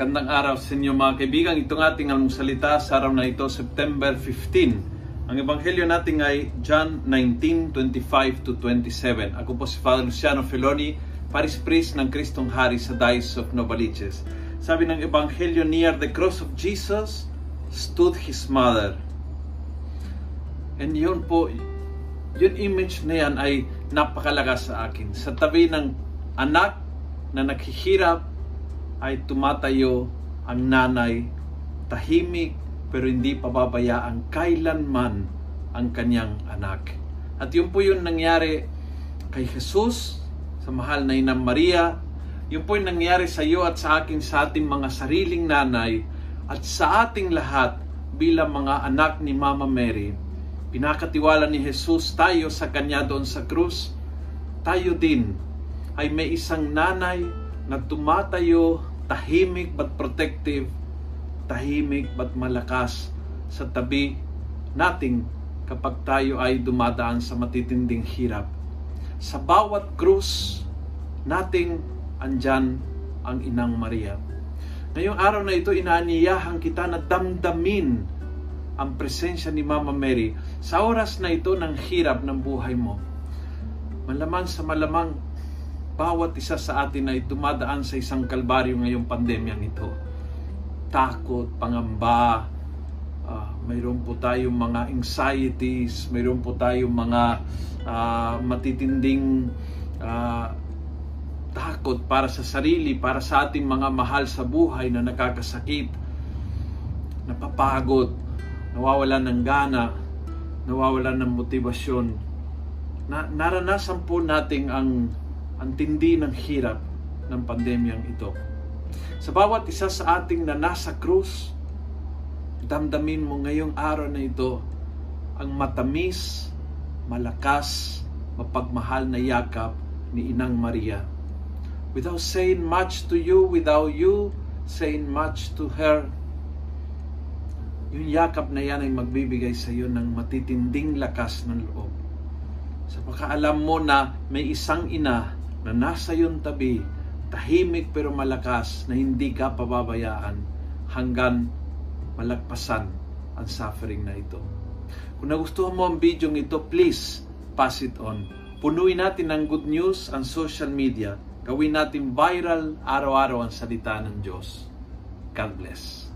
Magandang araw sa inyo mga kaibigan. Itong ating almusalita sa araw na ito, September 15. Ang ebanghelyo natin ay John 19:25 to 27. Ako po si Father Luciano Feloni, Paris Priest ng Kristong Hari sa Diocese of Novaliches. Sabi ng ebanghelyo, near the cross of Jesus stood his mother. And yun po, yun image na yan ay napakalaga sa akin. Sa tabi ng anak na naghihirap ay tumatayo ang nanay, tahimik pero hindi pababayaan kailanman ang kanyang anak. At yun po yung nangyari kay Jesus sa mahal na Inang Maria. Yun po yung nangyari sa iyo at sa akin sa ating mga sariling nanay at sa ating lahat bilang mga anak ni Mama Mary. Pinakatiwala ni Jesus tayo sa kanya doon sa krus. Tayo din ay may isang nanay na tumatayo tahimik but protective, tahimik but malakas sa tabi nating kapag tayo ay dumadaan sa matitinding hirap. Sa bawat krus nating andyan ang Inang Maria. Ngayong araw na ito, inaaniyahan kita na damdamin ang presensya ni Mama Mary sa oras na ito ng hirap ng buhay mo. Malaman sa malamang bawat isa sa atin ay dumadaan sa isang kalbaryo ngayong pandemyang ito. Takot, pangamba, uh, mayroon po tayong mga anxieties, mayroon po tayong mga uh, matitinding uh, takot para sa sarili, para sa ating mga mahal sa buhay na nakakasakit, napapagod, nawawalan ng gana, nawawalan ng motibasyon. Na, naranasan po nating ang ang tindi ng hirap ng pandemyang ito. Sa bawat isa sa ating na nasa krus, damdamin mo ngayong araw na ito ang matamis, malakas, mapagmahal na yakap ni Inang Maria. Without saying much to you, without you saying much to her, yung yakap na yan ay magbibigay sa iyo ng matitinding lakas ng loob. Sa pagkaalam mo na may isang ina na nasa iyong tabi, tahimik pero malakas na hindi ka pababayaan hanggang malagpasan ang suffering na ito. Kung nagustuhan mo ang video ito, please pass it on. Punuin natin ng good news ang social media. Gawin natin viral araw-araw ang salita ng Diyos. God bless.